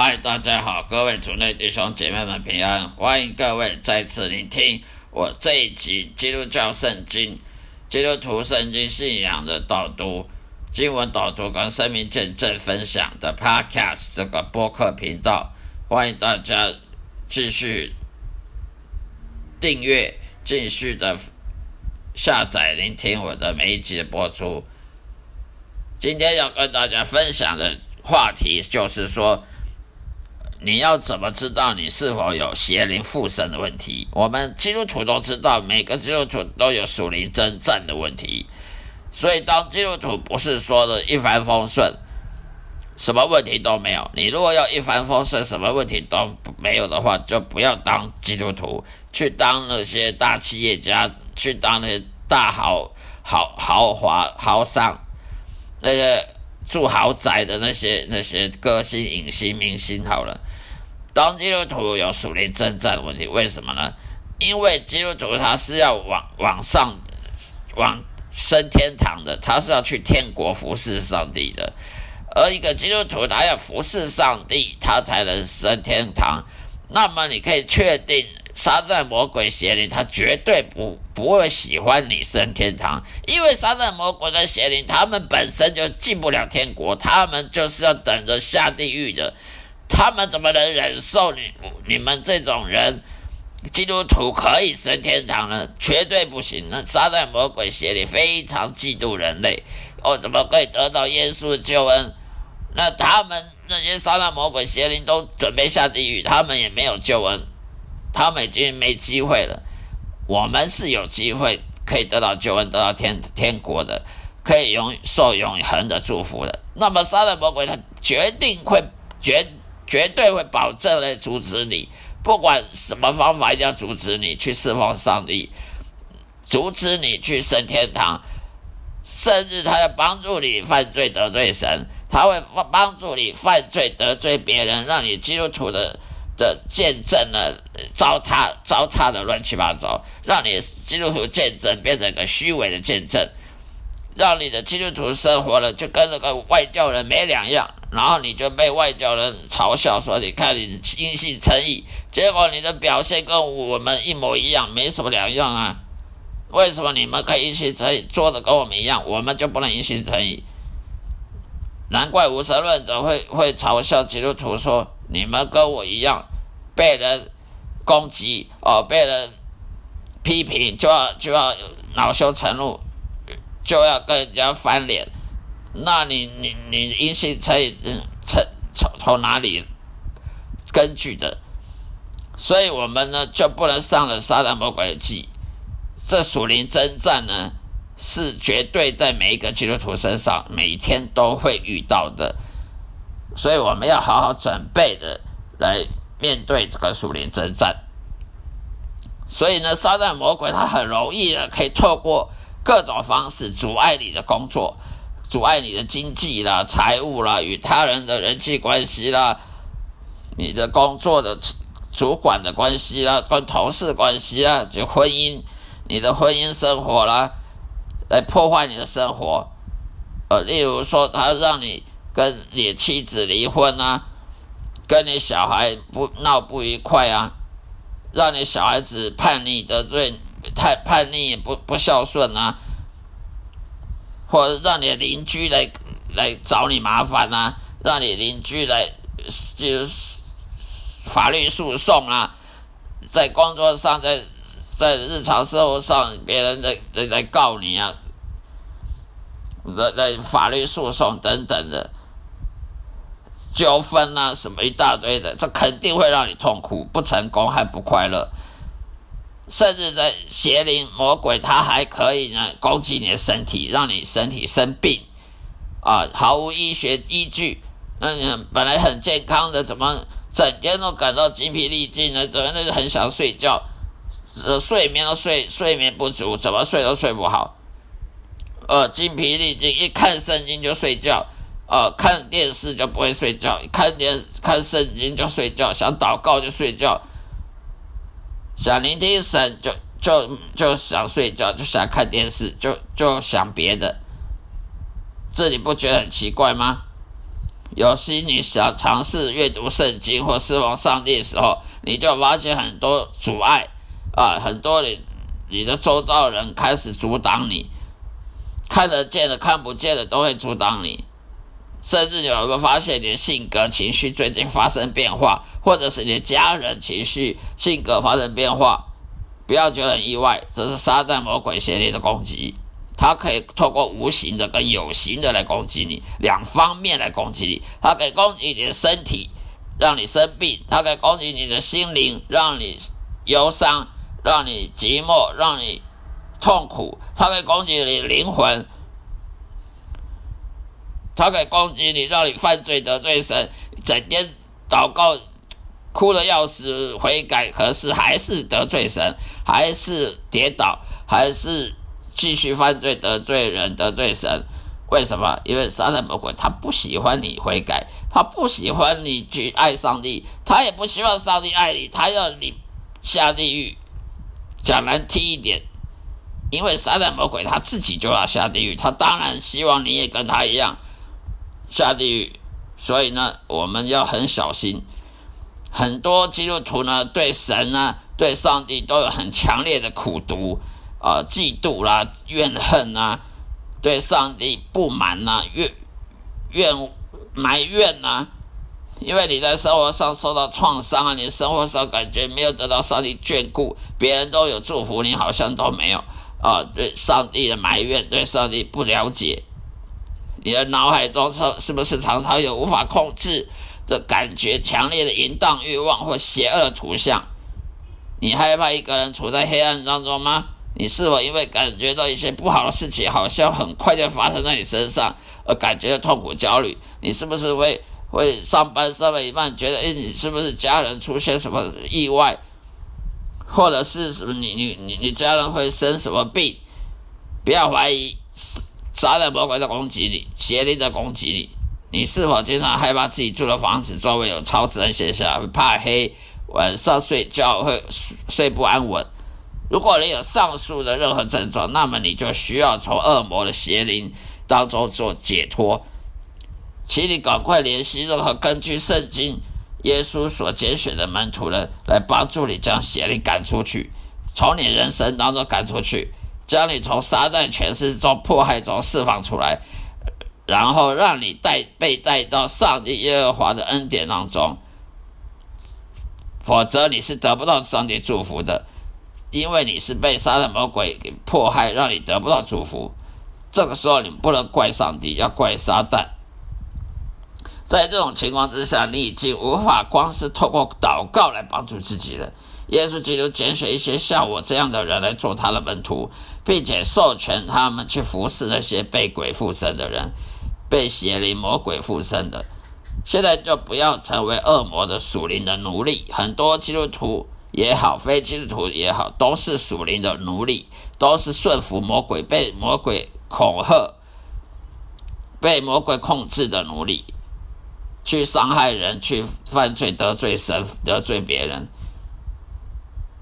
嗨，大家好，各位主内弟兄姐妹们平安，欢迎各位再次聆听我这一集基督教圣经、基督徒圣经信仰的导读、经文导读跟生命见证分享的 Podcast 这个播客频道，欢迎大家继续订阅、继续的下载聆听我的每一集的播出。今天要跟大家分享的话题就是说。你要怎么知道你是否有邪灵附身的问题？我们基督徒都知道，每个基督徒都有属灵征战的问题。所以，当基督徒不是说的一帆风顺，什么问题都没有。你如果要一帆风顺，什么问题都没有的话，就不要当基督徒，去当那些大企业家，去当那些大豪豪豪华豪商，那些住豪宅的那些那些歌星、影星、明星。好了。当基督徒有属灵征战的问题，为什么呢？因为基督徒他是要往往上往升天堂的，他是要去天国服侍上帝的。而一个基督徒他要服侍上帝，他才能升天堂。那么你可以确定，撒旦魔鬼邪灵他绝对不不会喜欢你升天堂，因为撒旦魔鬼的邪灵他们本身就进不了天国，他们就是要等着下地狱的。他们怎么能忍受你你们这种人？基督徒可以升天堂呢？绝对不行！那撒旦魔鬼邪灵非常嫉妒人类，哦，怎么可以得到耶稣的救恩？那他们那些撒旦魔鬼邪灵都准备下地狱，他们也没有救恩，他们已经没机会了。我们是有机会可以得到救恩，得到天天国的，可以永受永恒的祝福的。那么撒旦魔鬼他决定会绝。绝对会保证来阻止你，不管什么方法，一定要阻止你去释放上帝，阻止你去升天堂，甚至他要帮助你犯罪得罪神，他会帮助你犯罪得罪别人，让你基督徒的的见证呢糟蹋糟蹋的乱七八糟，让你基督徒见证变成一个虚伪的见证，让你的基督徒生活了就跟那个外教人没两样。然后你就被外教人嘲笑说：“你看你因信称义，结果你的表现跟我们一模一样，没什么两样啊！为什么你们可以因信诚意，做的跟我们一样，我们就不能因信诚意？难怪无神论者会会嘲笑基督徒说：你们跟我一样，被人攻击哦，被人批评，就要就要恼羞成怒，就要跟人家翻脸。”那你你你因信称义，从从从哪里根据的？所以我们呢就不能上了撒旦魔鬼的计。这属灵征战呢，是绝对在每一个基督徒身上每天都会遇到的。所以我们要好好准备的来面对这个属灵征战。所以呢，撒旦魔鬼他很容易的可以透过各种方式阻碍你的工作。阻碍你的经济啦、财务啦、与他人的人际关系啦、你的工作的主管的关系啦、跟同事关系啦、就婚姻、你的婚姻生活啦，来破坏你的生活。呃，例如说，他让你跟你妻子离婚啊，跟你小孩不闹不愉快啊，让你小孩子叛逆得罪太叛逆不不孝顺啊。或者让你邻居来来找你麻烦啊，让你邻居来就是法律诉讼啊，在工作上，在在日常生活上，别人在来来告你啊，来来法律诉讼等等的纠纷啊，什么一大堆的，这肯定会让你痛苦，不成功还不快乐。甚至在邪灵魔鬼，他还可以呢攻击你的身体，让你身体生病啊！毫无医学依据，嗯，本来很健康的，怎么整天都感到精疲力尽呢？怎么都很想睡觉，呃，睡眠都睡睡眠不足，怎么睡都睡不好，呃，精疲力尽，一看圣经就睡觉，呃，看电视就不会睡觉，看电看圣经就睡觉，想祷告就睡觉。想聆听神，就就就想睡觉，就想看电视，就就想别的，这你不觉得很奇怪吗？有时你想尝试阅读圣经或侍奉上帝的时候，你就发现很多阻碍啊，很多你你的周遭人开始阻挡你，看得见的、看不见的都会阻挡你，甚至有没有发现你的性格、情绪最近发生变化，或者是你的家人情绪、性格发生变化？不要觉得很意外，这是撒旦魔鬼邪灵的攻击。它可以透过无形的跟有形的来攻击你，两方面来攻击你。它可以攻击你的身体，让你生病；它可以攻击你的心灵，让你忧伤，让你寂寞，让你痛苦。它可以攻击你灵魂，他可以攻击你，让你犯罪得罪神，整天祷告哭的要死，悔改可是还是得罪神，还是跌倒，还是。继续犯罪得罪人得罪神，为什么？因为撒旦魔鬼他不喜欢你悔改，他不喜欢你去爱上帝，他也不希望上帝爱你，他要你下地狱。讲难听一点，因为撒旦魔鬼他自己就要下地狱，他当然希望你也跟他一样下地狱。所以呢，我们要很小心。很多基督徒呢，对神呢，对上帝都有很强烈的苦毒。啊，嫉妒啦，怨恨啊，对上帝不满呐，怨怨埋怨呐，因为你在生活上受到创伤啊，你生活上感觉没有得到上帝眷顾，别人都有祝福，你好像都没有啊，对上帝的埋怨，对上帝不了解，你的脑海中是是不是常常有无法控制的感觉，强烈的淫荡欲望或邪恶的图像？你害怕一个人处在黑暗当中吗？你是否因为感觉到一些不好的事情，好像很快就发生在你身上，而感觉到痛苦、焦虑？你是不是会会上班上了一半，觉得哎，你是不是家人出现什么意外，或者是什么你你你你家人会生什么病？不要怀疑，撒旦魔鬼在攻击你，邪灵在攻击你。你是否经常害怕自己住的房子周围有超自然现象？怕黑，晚上睡觉会睡不安稳？如果你有上述的任何症状，那么你就需要从恶魔的邪灵当中做解脱。请你赶快联系任何根据圣经耶稣所拣选的门徒人，来帮助你将邪灵赶出去，从你人生当中赶出去，将你从撒旦权势中迫害中释放出来，然后让你带被带到上帝耶和华的恩典当中。否则你是得不到上帝祝福的。因为你是被杀的魔鬼给迫害，让你得不到祝福。这个时候你不能怪上帝，要怪撒旦。在这种情况之下，你已经无法光是透过祷告来帮助自己了。耶稣基督拣选一些像我这样的人来做他的门徒，并且授权他们去服侍那些被鬼附身的人，被邪灵魔鬼附身的。现在就不要成为恶魔的属灵的奴隶。很多基督徒。也好，非基督徒也好，都是属灵的奴隶，都是顺服魔鬼、被魔鬼恐吓、被魔鬼控制的奴隶，去伤害人、去犯罪、得罪神、得罪别人。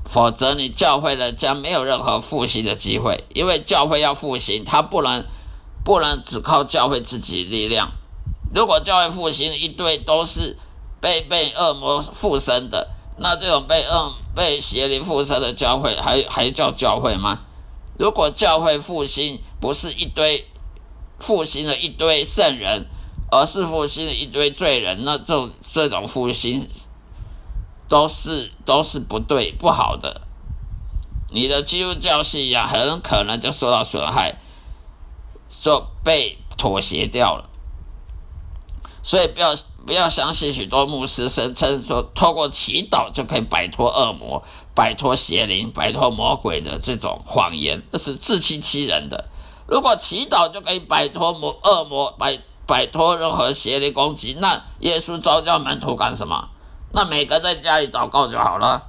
否则，你教会了将没有任何复兴的机会，因为教会要复兴，他不能不能只靠教会自己力量。如果教会复兴一堆都是被被恶魔附身的。那这种被恶被邪灵附身的教会，还还叫教会吗？如果教会复兴不是一堆复兴了一堆圣人，而是复兴了一堆罪人，那这种这种复兴都是都是不对不好的。你的基督教信仰很可能就受到损害，就被妥协掉了。所以不要。不要相信许多牧师声称说，透过祈祷就可以摆脱恶魔、摆脱邪灵、摆脱魔鬼的这种谎言，这是自欺欺人的。如果祈祷就可以摆脱魔恶魔、摆摆脱任何邪灵攻击，那耶稣召叫门徒干什么？那每个在家里祷告就好了。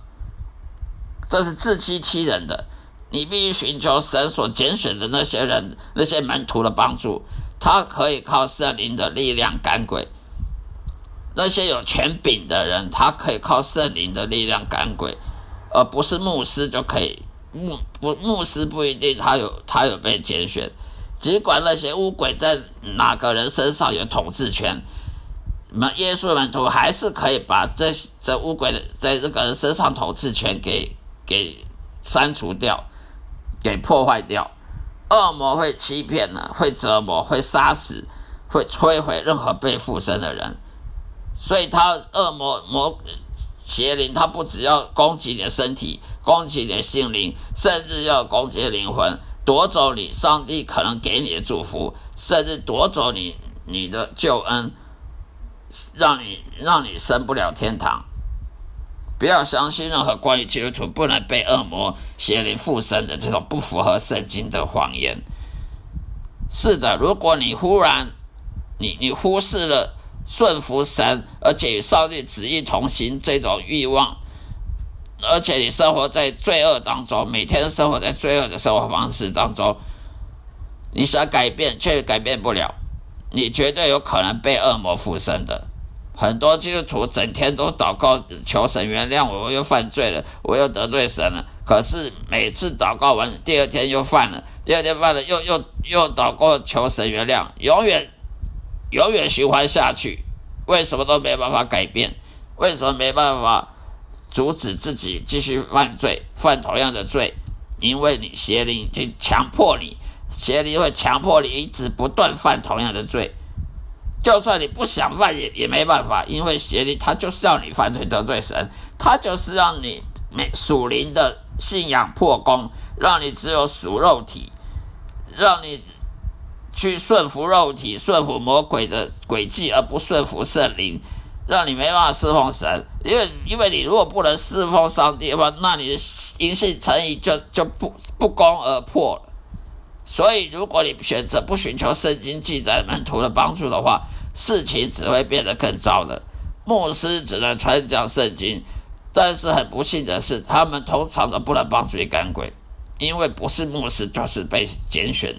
这是自欺欺人的。你必须寻求神所拣选的那些人、那些门徒的帮助，他可以靠圣灵的力量赶鬼。那些有权柄的人，他可以靠圣灵的力量赶鬼，而不是牧师就可以。牧不牧师不一定他有他有被拣选，尽管那些巫鬼在哪个人身上有统治权，门耶稣门徒还是可以把这这乌鬼的在这个人身上统治权给给删除掉，给破坏掉。恶魔会欺骗呢，会折磨，会杀死，会摧毁任何被附身的人。所以，他恶魔魔邪灵，他不只要攻击你的身体，攻击你的心灵，甚至要攻击灵魂，夺走你上帝可能给你的祝福，甚至夺走你你的救恩，让你让你升不了天堂。不要相信任何关于基督徒不能被恶魔邪灵附身的这种不符合圣经的谎言。是的，如果你忽然你你忽视了顺服神，而且与上帝旨意同行这种欲望，而且你生活在罪恶当中，每天生活在罪恶的生活方式当中，你想改变却改变不了，你绝对有可能被恶魔附身的。很多基督徒整天都祷告求神原谅我，我又犯罪了，我又得罪神了。可是每次祷告完，第二天又犯了，第二天犯了，又又又祷告求神原谅，永远永远循环下去。为什么都没办法改变？为什么没办法阻止自己继续犯罪，犯同样的罪？因为你邪灵已经强迫你，邪灵会强迫你一直不断犯同样的罪。就算你不想犯也也没办法，因为邪灵他就是要你犯罪得罪神，他就是让你没属灵的信仰破功，让你只有属肉体，让你去顺服肉体、顺服魔鬼的诡计，而不顺服圣灵，让你没办法侍奉神。因为因为你如果不能侍奉上帝的话，那你的因信诚意就就不不攻而破了。所以，如果你选择不寻求圣经记载门徒的帮助的话，事情只会变得更糟的。牧师只能传讲圣经，但是很不幸的是，他们通常都不能帮助赶鬼，因为不是牧师就是被拣选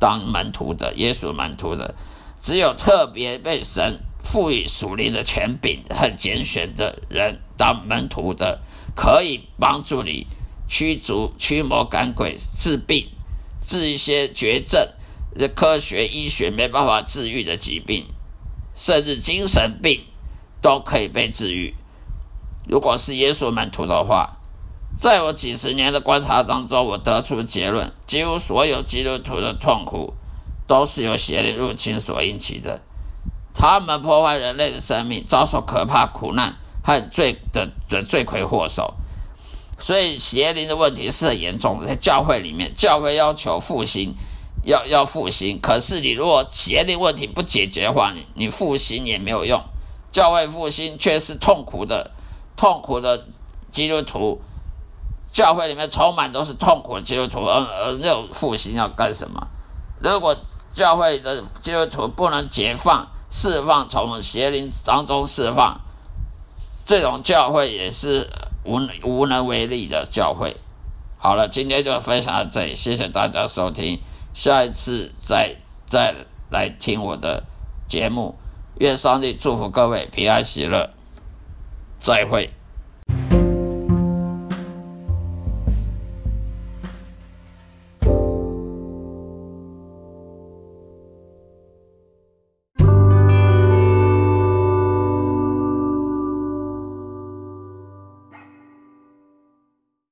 当门徒的耶稣门徒的，只有特别被神赋予属灵的权柄和拣选的人当门徒的，可以帮助你驱逐驱魔赶鬼治病。治一些绝症，这科学医学没办法治愈的疾病，甚至精神病都可以被治愈。如果是耶稣门徒的话，在我几十年的观察当中，我得出结论：几乎所有基督徒的痛苦都是由邪灵入侵所引起的。他们破坏人类的生命，遭受可怕苦难和罪的的罪魁祸首。所以邪灵的问题是很严重的，在教会里面，教会要求复兴，要要复兴。可是你如果邪灵问题不解决的话，你你复兴也没有用。教会复兴却是痛苦的，痛苦的基督徒，教会里面充满都是痛苦的基督徒，而而那种复兴要干什么？如果教会的基督徒不能解放、释放，从邪灵当中释放，这种教会也是。无无能为力的教会。好了，今天就分享到这里，谢谢大家收听，下一次再再来听我的节目。愿上帝祝福各位平安喜乐，再会。